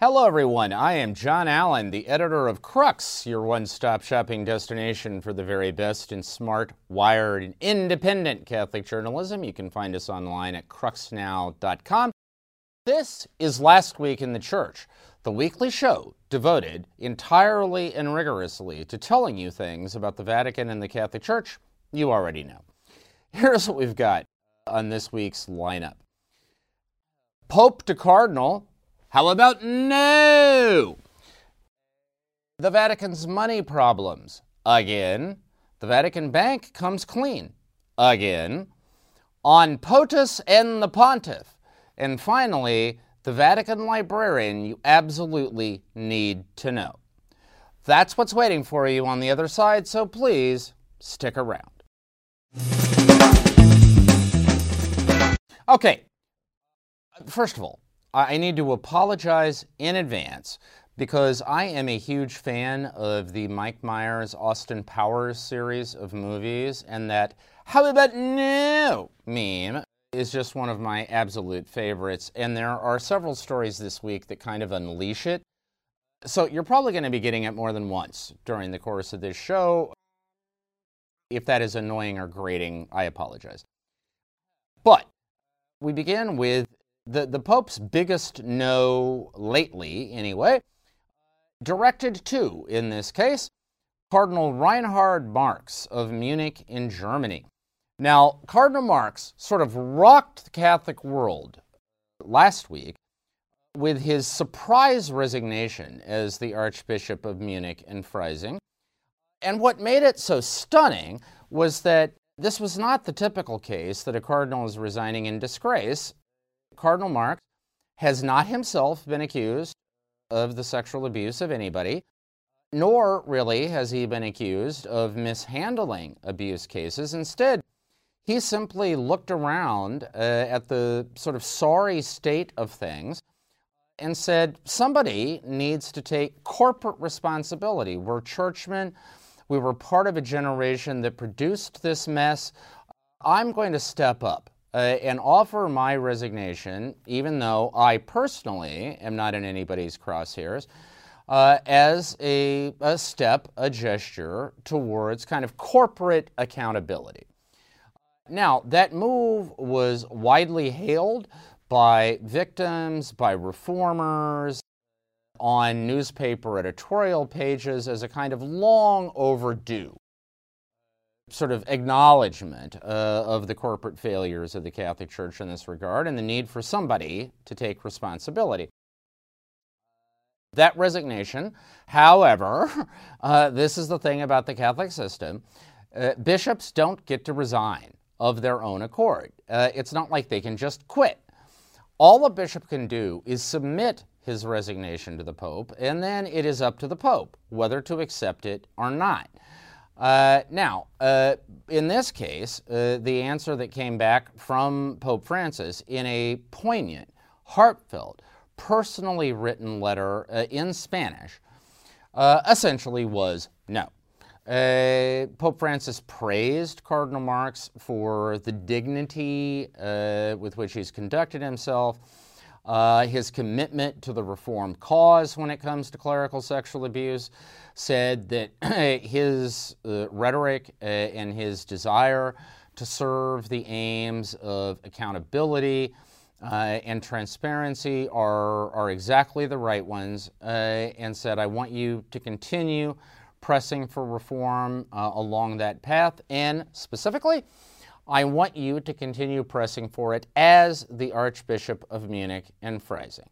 Hello, everyone. I am John Allen, the editor of Crux, your one stop shopping destination for the very best in smart, wired, and independent Catholic journalism. You can find us online at cruxnow.com. This is Last Week in the Church, the weekly show devoted entirely and rigorously to telling you things about the Vatican and the Catholic Church you already know. Here's what we've got on this week's lineup Pope to Cardinal how about no? The Vatican's money problems. Again. The Vatican Bank comes clean. Again. On POTUS and the Pontiff. And finally, the Vatican librarian you absolutely need to know. That's what's waiting for you on the other side, so please stick around. Okay, first of all, I need to apologize in advance because I am a huge fan of the Mike Myers Austin Powers series of movies, and that how about no meme is just one of my absolute favorites. And there are several stories this week that kind of unleash it. So you're probably going to be getting it more than once during the course of this show. If that is annoying or grating, I apologize. But we begin with the, the Pope's biggest no lately, anyway, directed to, in this case, Cardinal Reinhard Marx of Munich in Germany. Now, Cardinal Marx sort of rocked the Catholic world last week with his surprise resignation as the Archbishop of Munich and Freising. And what made it so stunning was that this was not the typical case that a cardinal is resigning in disgrace. Cardinal Marx has not himself been accused of the sexual abuse of anybody, nor really has he been accused of mishandling abuse cases. Instead, he simply looked around uh, at the sort of sorry state of things and said, somebody needs to take corporate responsibility. We're churchmen. We were part of a generation that produced this mess. I'm going to step up uh, and offer my resignation, even though I personally am not in anybody's crosshairs, uh, as a, a step, a gesture towards kind of corporate accountability. Now, that move was widely hailed by victims, by reformers, on newspaper editorial pages as a kind of long overdue sort of acknowledgement uh, of the corporate failures of the Catholic Church in this regard and the need for somebody to take responsibility. That resignation, however, uh, this is the thing about the Catholic system uh, bishops don't get to resign of their own accord. Uh, it's not like they can just quit. All a bishop can do is submit his resignation to the Pope, and then it is up to the Pope whether to accept it or not. Uh, now, uh, in this case, uh, the answer that came back from Pope Francis in a poignant, heartfelt, personally written letter uh, in Spanish uh, essentially was no. Pope Francis praised Cardinal Marx for the dignity with which he's conducted himself. Uh, his commitment to the reform cause when it comes to clerical sexual abuse, said that his uh, rhetoric uh, and his desire to serve the aims of accountability uh, and transparency are, are exactly the right ones, uh, and said, I want you to continue pressing for reform along that path, and specifically, I want you to continue pressing for it as the Archbishop of Munich and Freising.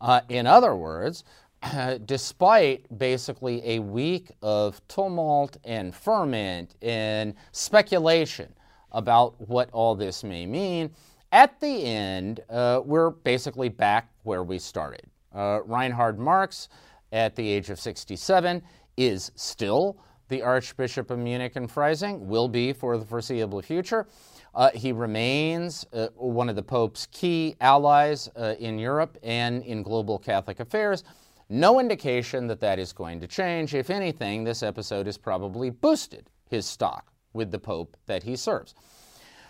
Uh, in other words, despite basically a week of tumult and ferment and speculation about what all this may mean, at the end, uh, we're basically back where we started. Uh, Reinhard Marx, at the age of 67, is still the Archbishop of Munich and Freising, will be for the foreseeable future. Uh, he remains uh, one of the Pope's key allies uh, in Europe and in global Catholic affairs. No indication that that is going to change. If anything, this episode has probably boosted his stock with the Pope that he serves.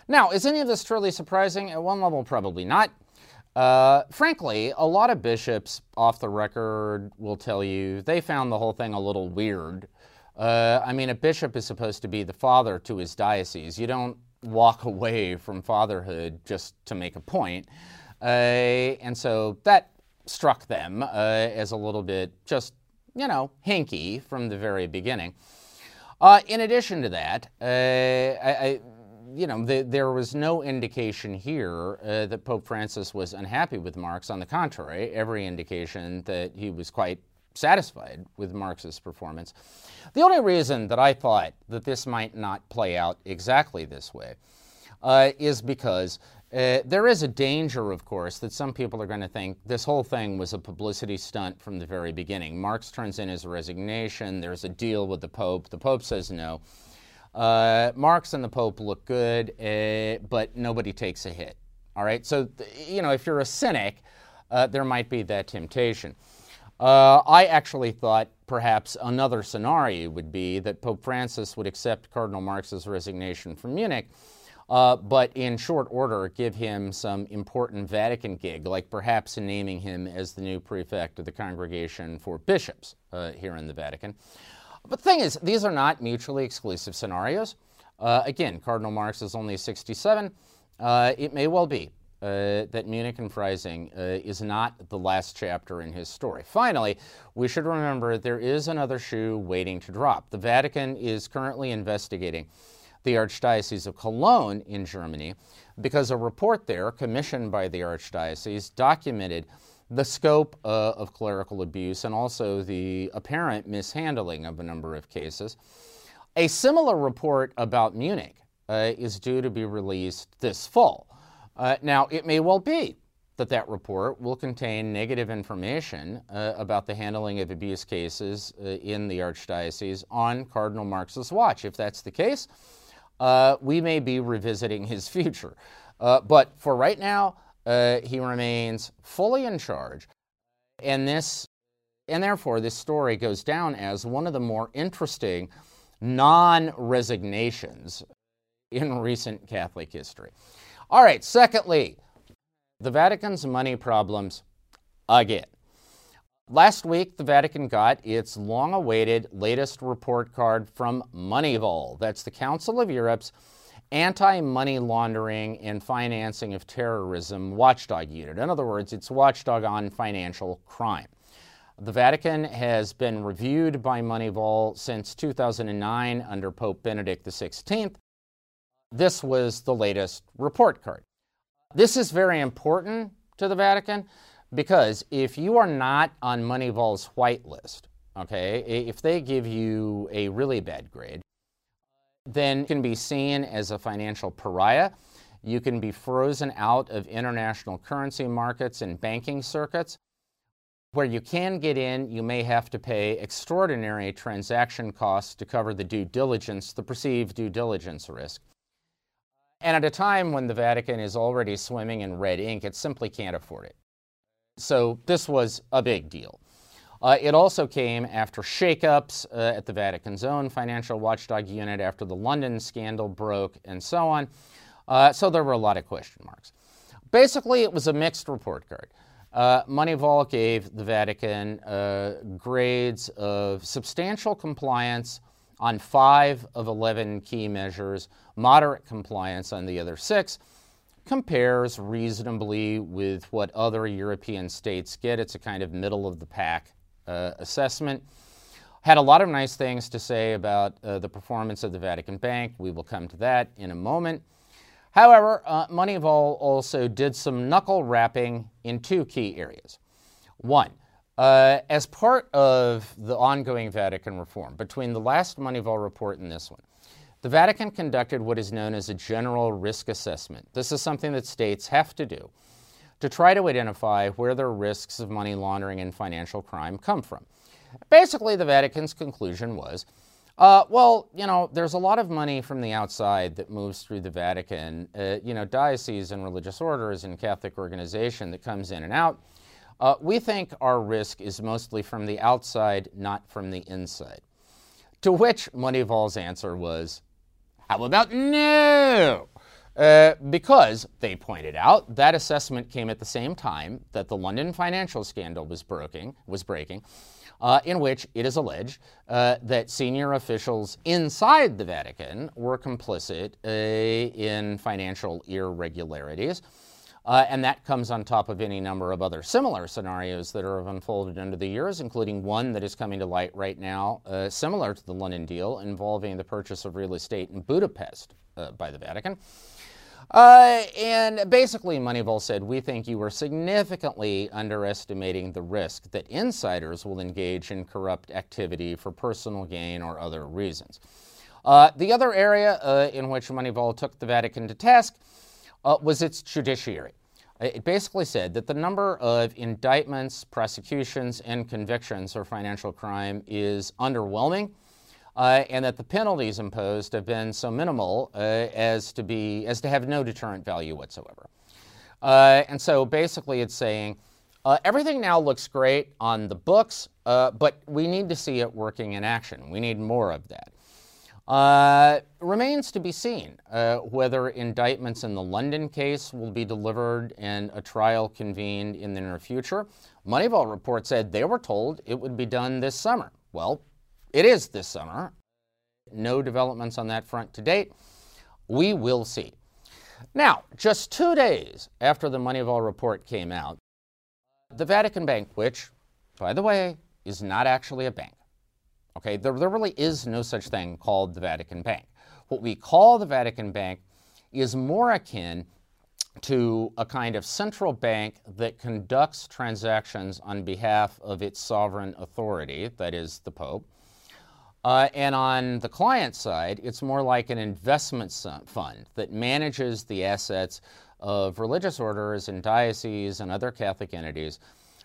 Now, is any of this truly surprising? At one level, probably not. Uh, frankly, a lot of bishops off the record will tell you they found the whole thing a little weird. Uh, I mean, a bishop is supposed to be the father to his diocese. You don't walk away from fatherhood just to make a point. Uh, and so that struck them uh, as a little bit just, you know, hinky from the very beginning. Uh, in addition to that, uh, I, I, you know, the, there was no indication here uh, that Pope Francis was unhappy with Marx. On the contrary, every indication that he was quite satisfied with Marx's performance. The only reason that I thought that this might not play out exactly this way uh, is because uh, there is a danger, of course, that some people are going to think this whole thing was a publicity stunt from the very beginning. Marx turns in his resignation, there's a deal with the Pope, the Pope says no. Uh, Marx and the Pope look good, uh, but nobody takes a hit. All right, so, you know, if you're a cynic, uh, there might be that temptation. Uh, I actually thought perhaps another scenario would be that Pope Francis would accept Cardinal Marx's resignation from Munich, uh, but in short order give him some important Vatican gig, like perhaps naming him as the new prefect of the Congregation for Bishops uh, here in the Vatican. But the thing is, these are not mutually exclusive scenarios. Uh, again, Cardinal Marx is only 67. Uh, it may well be uh, that Munich and Freising uh, is not the last chapter in his story. Finally, we should remember there is another shoe waiting to drop. The Vatican is currently investigating the Archdiocese of Cologne in Germany because a report there, commissioned by the Archdiocese, documented the scope uh, of clerical abuse and also the apparent mishandling of a number of cases. A similar report about Munich uh, is due to be released this fall. Uh, now, it may well be that that report will contain negative information uh, about the handling of abuse cases uh, in the Archdiocese on Cardinal Marx's watch. If that's the case, uh, we may be revisiting his future. Uh, but for right now, uh, he remains fully in charge. And this, and therefore, this story goes down as one of the more interesting non resignations in recent Catholic history. All right, secondly, the Vatican's money problems again. Last week, the Vatican got its long awaited latest report card from Moneyval. That's the Council of Europe's anti money laundering and financing of terrorism watchdog unit. In other words, it's watchdog on financial crime. The Vatican has been reviewed by Moneyval since 2009 under Pope Benedict XVI. This was the latest report card. This is very important to the Vatican because if you are not on Moneyval's white list, okay, if they give you a really bad grade, then you can be seen as a financial pariah. You can be frozen out of international currency markets and banking circuits. Where you can get in, you may have to pay extraordinary transaction costs to cover the due diligence, the perceived due diligence risk. And at a time when the Vatican is already swimming in red ink, it simply can't afford it. So this was a big deal. Uh, it also came after shakeups uh, at the Vatican's own financial watchdog unit after the London scandal broke and so on. Uh, so there were a lot of question marks. Basically, it was a mixed report card. Uh, Moneyval gave the Vatican uh, grades of substantial compliance on five of 11 key measures, moderate compliance on the other six, compares reasonably with what other European states get. It's a kind of middle of the pack uh, assessment. Had a lot of nice things to say about uh, the performance of the Vatican Bank. We will come to that in a moment. However, uh, Moneyval also did some knuckle rapping in two key areas. One, uh, as part of the ongoing Vatican reform, between the last Moneyval report and this one, the Vatican conducted what is known as a general risk assessment. This is something that states have to do to try to identify where the risks of money laundering and financial crime come from. Basically, the Vatican's conclusion was uh, well, you know, there's a lot of money from the outside that moves through the Vatican, uh, you know, dioceses and religious orders and Catholic organization that comes in and out. Uh, we think our risk is mostly from the outside, not from the inside. To which Moneyval's answer was, How about no? Uh, because, they pointed out, that assessment came at the same time that the London financial scandal was, breaking, was breaking, uh, in which it is alleged uh, that senior officials inside the Vatican were complicit uh, in financial irregularities. Uh, and that comes on top of any number of other similar scenarios that have unfolded under the years, including one that is coming to light right now, uh, similar to the London deal, involving the purchase of real estate in Budapest uh, by the Vatican. Uh, and basically, Moneyval said, We think you are significantly underestimating the risk that insiders will engage in corrupt activity for personal gain or other reasons. Uh, the other area uh, in which Moneyval took the Vatican to task uh, was its judiciary. It basically said that the number of indictments, prosecutions, and convictions for financial crime is underwhelming uh, and that the penalties imposed have been so minimal uh, as to be as to have no deterrent value whatsoever. Uh, and so basically, it's saying uh, everything now looks great on the books, uh, but we need to see it working in action. We need more of that. Uh, remains to be seen whether indictments in the London case will be delivered and a trial convened in the near future. Moneyval report said they were told it would be done this summer. Well, it is this summer. No developments on that front to date. We will see. Now, just two days after the Moneyval report came out, the Vatican Bank, which, by the way, is not actually a bank, okay, there, there really is no such thing called the Vatican Bank. What we call the Vatican Bank is more akin to a kind of central bank that conducts transactions on behalf of its sovereign authority, that is, the Pope, uh, and on the client side, it's more like an investment fund that manages the assets of religious orders and dioceses and other Catholic entities,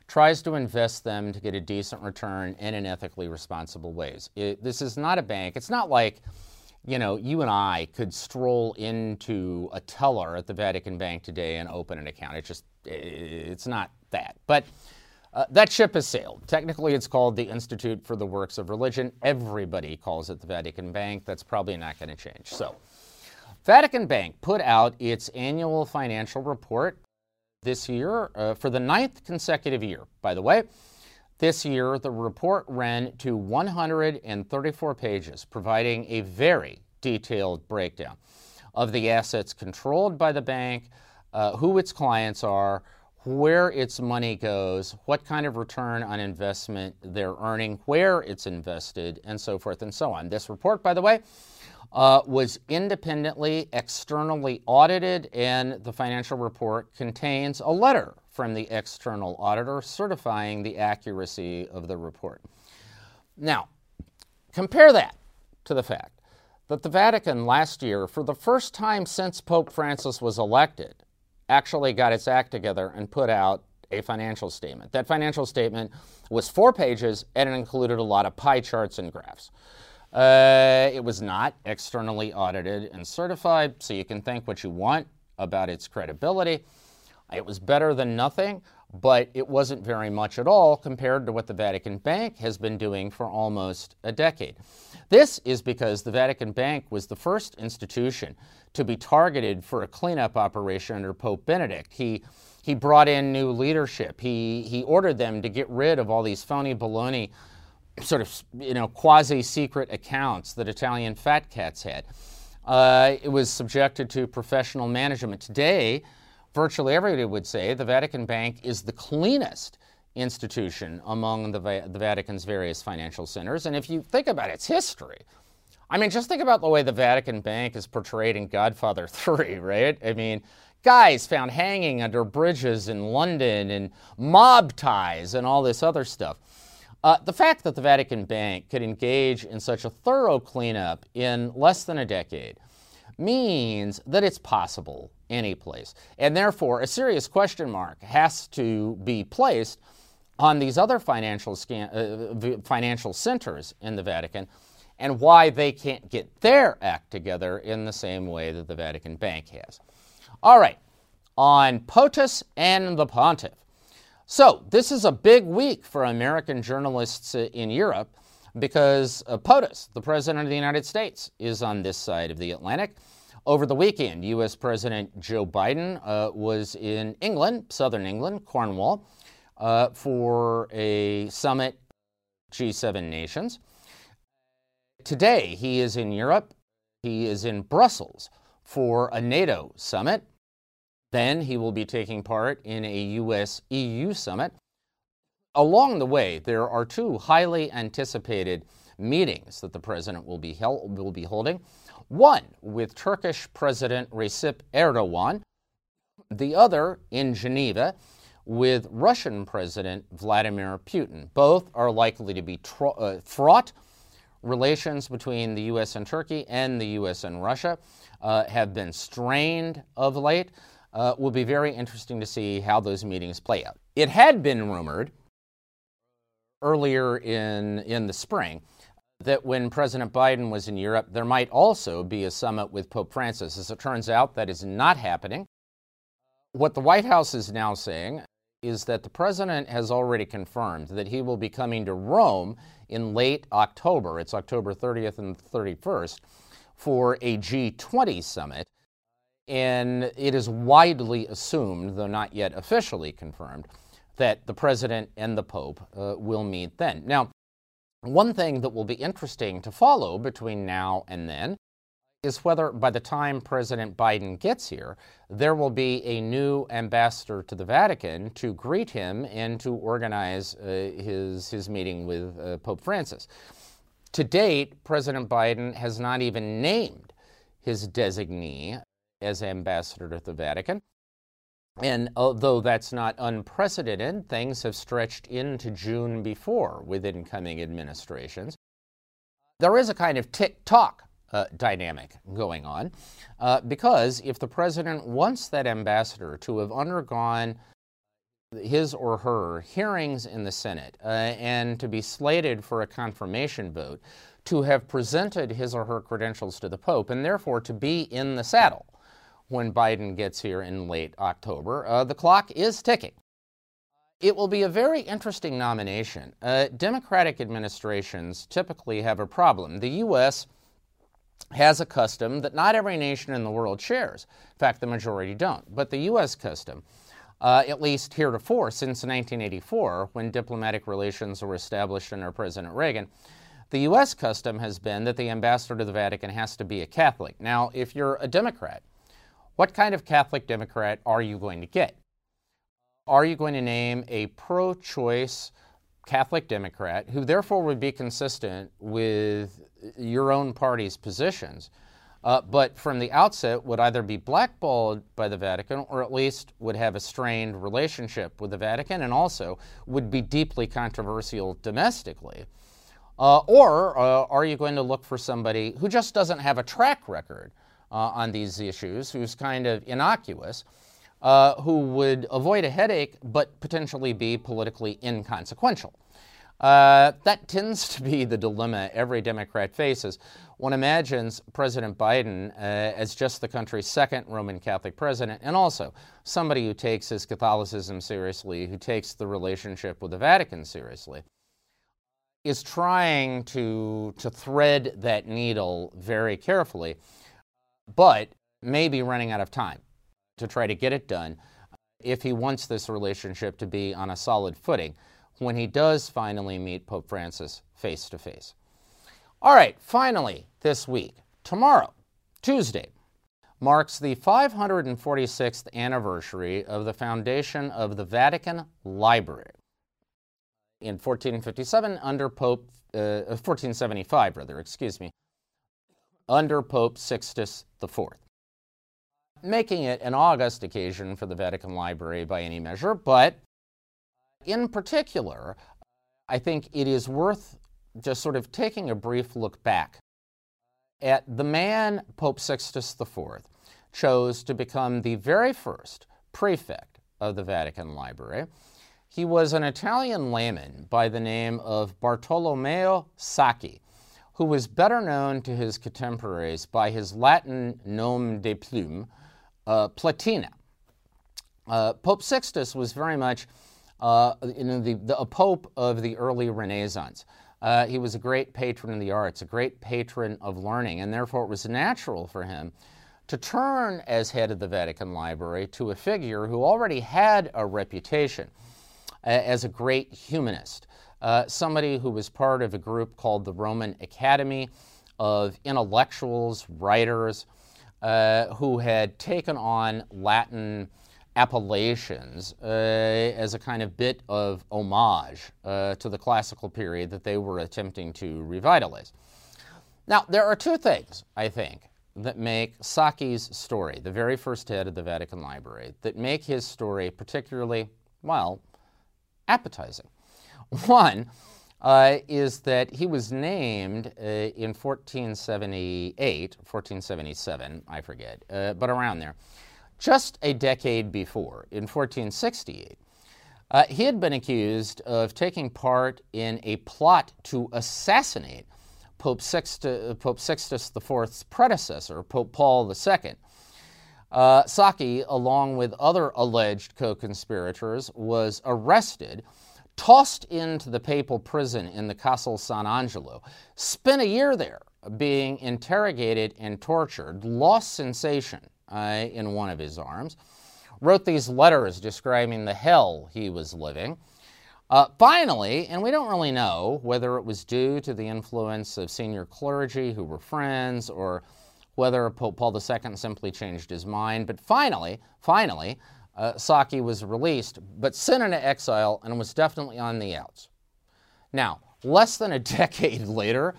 tries to invest them to get a decent return in ethically responsible ways. It, this is not a bank. It's not like, you know, you and I could stroll into a teller at the Vatican Bank today and open an account. It's just, it's not that. But uh, that ship has sailed. Technically, it's called the Institute for the Works of Religion. Everybody calls it the Vatican Bank. That's probably not going to change. So, Vatican Bank put out its annual financial report this year uh, for the ninth consecutive year, by the way. This year, the report ran to 134 pages, providing a very detailed breakdown of the assets controlled by the bank, uh, who its clients are, where its money goes, what kind of return on investment they're earning, where it's invested, and so forth and so on. This report, by the way, uh, was independently, externally audited, and the financial report contains a letter from the external auditor certifying the accuracy of the report. Now, compare that to the fact that the Vatican last year, for the first time since Pope Francis was elected, actually got its act together and put out a financial statement. That financial statement was four pages and it included a lot of pie charts and graphs. Uh, it was not externally audited and certified, so you can think what you want about its credibility. It was better than nothing, but it wasn't very much at all compared to what the Vatican Bank has been doing for almost a decade. This is because the Vatican Bank was the first institution to be targeted for a cleanup operation under Pope Benedict. He he brought in new leadership. He he ordered them to get rid of all these phony baloney sort of you know quasi secret accounts that Italian fat cats had. Uh, it was subjected to professional management. Today, virtually everybody would say the Vatican Bank is the cleanest institution among the, the Vatican's various financial centers. And if you think about its history, I mean, just think about the way the Vatican Bank is portrayed in Godfather 3, right? I mean, guys found hanging under bridges in London and mob ties and all this other stuff. Uh, the fact that the Vatican Bank could engage in such a thorough cleanup in less than a decade means that it's possible any place. And therefore, a serious question mark has to be placed on these other financial, scan, uh, financial centers in the Vatican and why they can't get their act together in the same way that the Vatican Bank has. All right, on POTUS and the Pontiff. So, this is a big week for American journalists in Europe because uh, POTUS, the President of the United States, is on this side of the Atlantic. Over the weekend, U.S. President Joe Biden uh, was in England, southern England, Cornwall, uh, for a summit, G7 nations. Today, he is in Europe. He is in Brussels for a NATO summit. Then he will be taking part in a U.S. EU summit. Along the way, there are two highly anticipated meetings that the president will be, held, will be holding one with Turkish President Recep Erdogan, the other in Geneva with Russian President Vladimir Putin. Both are likely to be tro- uh, fraught. Relations between the U.S. and Turkey and the U.S. and Russia uh, have been strained of late. Uh, will be very interesting to see how those meetings play out. It had been rumored earlier in, in the spring that when President Biden was in Europe, there might also be a summit with Pope Francis. As it turns out, that is not happening. What the White House is now saying is that the president has already confirmed that he will be coming to Rome in late October. It's October 30th and 31st for a G20 summit. And it is widely assumed, though not yet officially confirmed, that the president and the Pope uh, will meet then. Now, one thing that will be interesting to follow between now and then is whether by the time President Biden gets here, there will be a new ambassador to the Vatican to greet him and to organize uh, his, his meeting with uh, Pope Francis. To date, President Biden has not even named his designee as ambassador to the Vatican. And although that's not unprecedented, things have stretched into June before with incoming administrations. There is a kind of tick tock uh, dynamic going on uh, because if the president wants that ambassador to have undergone his or her hearings in the Senate uh, and to be slated for a confirmation vote, to have presented his or her credentials to the Pope, and therefore to be in the saddle when Biden gets here in late October. Uh, the clock is ticking. It will be a very interesting nomination. Uh, Democratic administrations typically have a problem. The U.S. has a custom that not every nation in the world shares. In fact, the majority don't. But the U.S. custom, uh, at least heretofore since 1984, when diplomatic relations were established under President Reagan, the U.S. custom has been that the ambassador to the Vatican has to be a Catholic. Now, if you're a Democrat, what kind of Catholic Democrat are you going to get? Are you going to name a pro choice Catholic Democrat who therefore would be consistent with your own party's positions, uh, but from the outset would either be blackballed by the Vatican or at least would have a strained relationship with the Vatican and also would be deeply controversial domestically? Uh, or uh, are you going to look for somebody who just doesn't have a track record? Uh, on these issues, who's kind of innocuous, uh, who would avoid a headache but potentially be politically inconsequential. Uh, that tends to be the dilemma every Democrat faces. One imagines President Biden uh, as just the country's second Roman Catholic president, and also somebody who takes his Catholicism seriously, who takes the relationship with the Vatican seriously, is trying to, to thread that needle very carefully but may be running out of time to try to get it done if he wants this relationship to be on a solid footing when he does finally meet Pope Francis face to face. All right, finally, this week, tomorrow, Tuesday, marks the 546th anniversary of the foundation of the Vatican Library. In 1457, under Pope, uh, 1475, rather, excuse me, under Pope Sixtus IV, making it an august occasion for the Vatican Library by any measure, but in particular, I think it is worth just sort of taking a brief look back at the man Pope Sixtus IV chose to become the very first prefect of the Vatican Library. He was an Italian layman by the name of Bartolomeo Sacchi, who was better known to his contemporaries by his Latin nom de plume, uh, Platina. Uh, pope Sixtus was very much uh, you know, the, the, a pope of the early Renaissance. Uh, he was a great patron of the arts, a great patron of learning, and therefore it was natural for him to turn as head of the Vatican Library to a figure who already had a reputation as a great humanist, uh, somebody who was part of a group called the Roman Academy of intellectuals, writers, uh, who had taken on Latin appellations uh, as a kind of bit of homage uh, to the classical period that they were attempting to revitalize. Now, there are two things, I think, that make Sacchi's story, the very first head of the Vatican Library, that make his story particularly, well, appetizing. One uh, is that he was named uh, in 1478, 1477, I forget, uh, but around there, just a decade before, in 1468. Uh, he had been accused of taking part in a plot to assassinate Pope Sixtus, Pope Sixtus IV's predecessor, Pope Paul II. Uh, Sacchi, along with other alleged co conspirators, was arrested, tossed into the papal prison in the Castel Sant'Angelo, spent a year there being interrogated and tortured, lost sensation uh, in one of his arms, wrote these letters describing the hell he was living. Uh, finally, and we don't really know whether it was due to the influence of senior clergy who were friends or whether Pope Paul II simply changed his mind, but finally, finally, uh, Sacchi was released, but sent into exile and was definitely on the outs. Now, less than a decade later,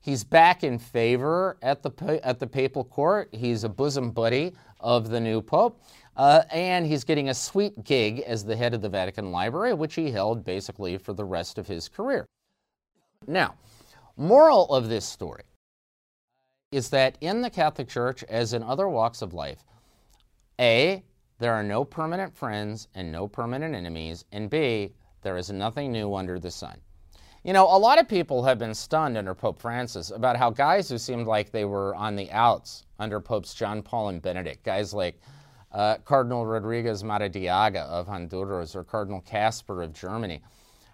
he's back in favor at the, at the papal court. He's a bosom buddy of the new pope. Uh, and he's getting a sweet gig as the head of the Vatican Library, which he held basically for the rest of his career. Now, moral of this story is that in the Catholic Church, as in other walks of life, A, there are no permanent friends and no permanent enemies, and B, there is nothing new under the sun. You know, a lot of people have been stunned under Pope Francis about how guys who seemed like they were on the outs under Popes John Paul and Benedict, guys like uh, Cardinal Rodriguez Maradiaga of Honduras or Cardinal Kasper of Germany,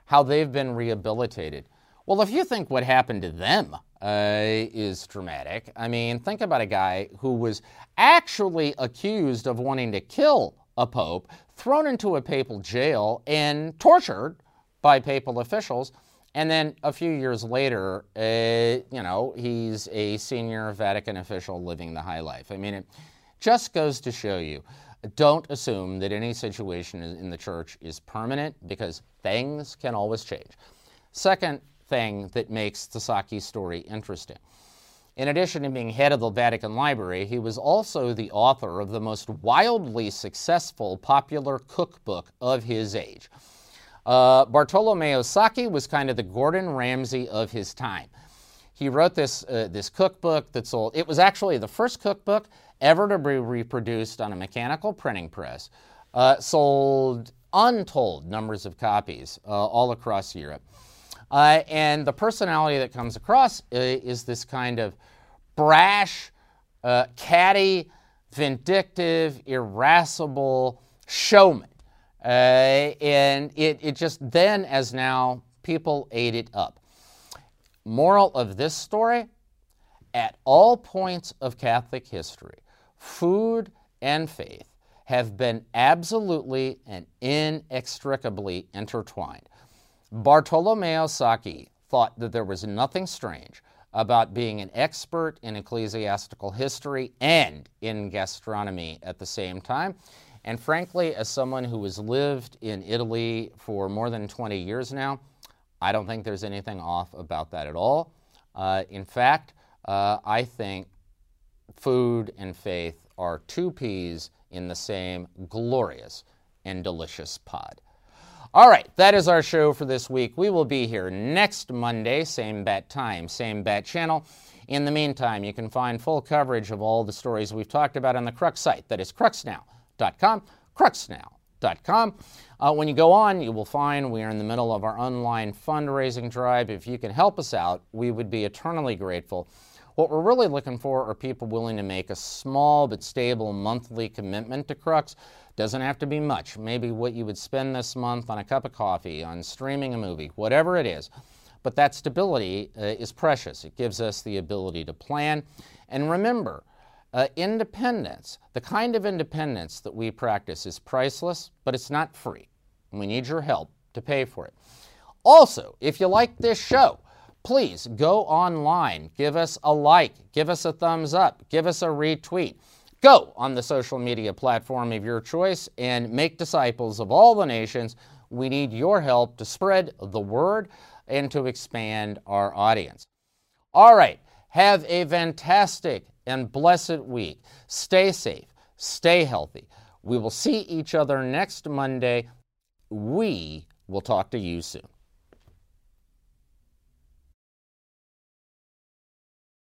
how they've been rehabilitated. Well, if you think what happened to them uh, is dramatic, I mean, think about a guy who was actually accused of wanting to kill a pope, thrown into a papal jail, and tortured by papal officials. And then a few years later, uh, you know, he's a senior Vatican official living the high life. I mean, it, just goes to show you don't assume that any situation in the church is permanent because things can always change. Second thing that makes Sacchi story interesting. In addition to being head of the Vatican Library, he was also the author of the most wildly successful popular cookbook of his age. Uh, Bartolomeo Sacchi was kind of the Gordon Ramsay of his time. He wrote this, uh, this cookbook that sold, it was actually the first cookbook ever to be reproduced on a mechanical printing press, uh, sold untold numbers of copies uh, all across Europe. Uh, and the personality that comes across uh, is this kind of brash, uh, catty, vindictive, irascible showman. Uh, and it, it just then, as now, people ate it up. Moral of this story at all points of Catholic history, food and faith have been absolutely and inextricably intertwined. Bartolomeo Sacchi thought that there was nothing strange about being an expert in ecclesiastical history and in gastronomy at the same time. And frankly, as someone who has lived in Italy for more than 20 years now, I don't think there's anything off about that at all. Uh, in fact, uh, I think food and faith are two peas in the same glorious and delicious pod. All right, that is our show for this week. We will be here next Monday, same bat time, same bat channel. In the meantime, you can find full coverage of all the stories we've talked about on the Crux site. That is cruxnow.com, cruxnow.com. Uh, when you go on, you will find we are in the middle of our online fundraising drive. If you can help us out, we would be eternally grateful. What we're really looking for are people willing to make a small but stable monthly commitment to Crux. Doesn't have to be much. Maybe what you would spend this month on a cup of coffee, on streaming a movie, whatever it is. But that stability uh, is precious. It gives us the ability to plan. And remember, Uh, independence, the kind of independence that we practice, is priceless, but it's not free. We need your help to pay for it. Also, if you like this show, please go online, give us a like, give us a thumbs up, give us a retweet. Go on the social media platform of your choice and make disciples of all the nations. We need your help to spread the word and to expand our audience. All right, have a fantastic and blessed week. Stay safe, stay healthy. We will see each other next Monday. We will talk to you soon.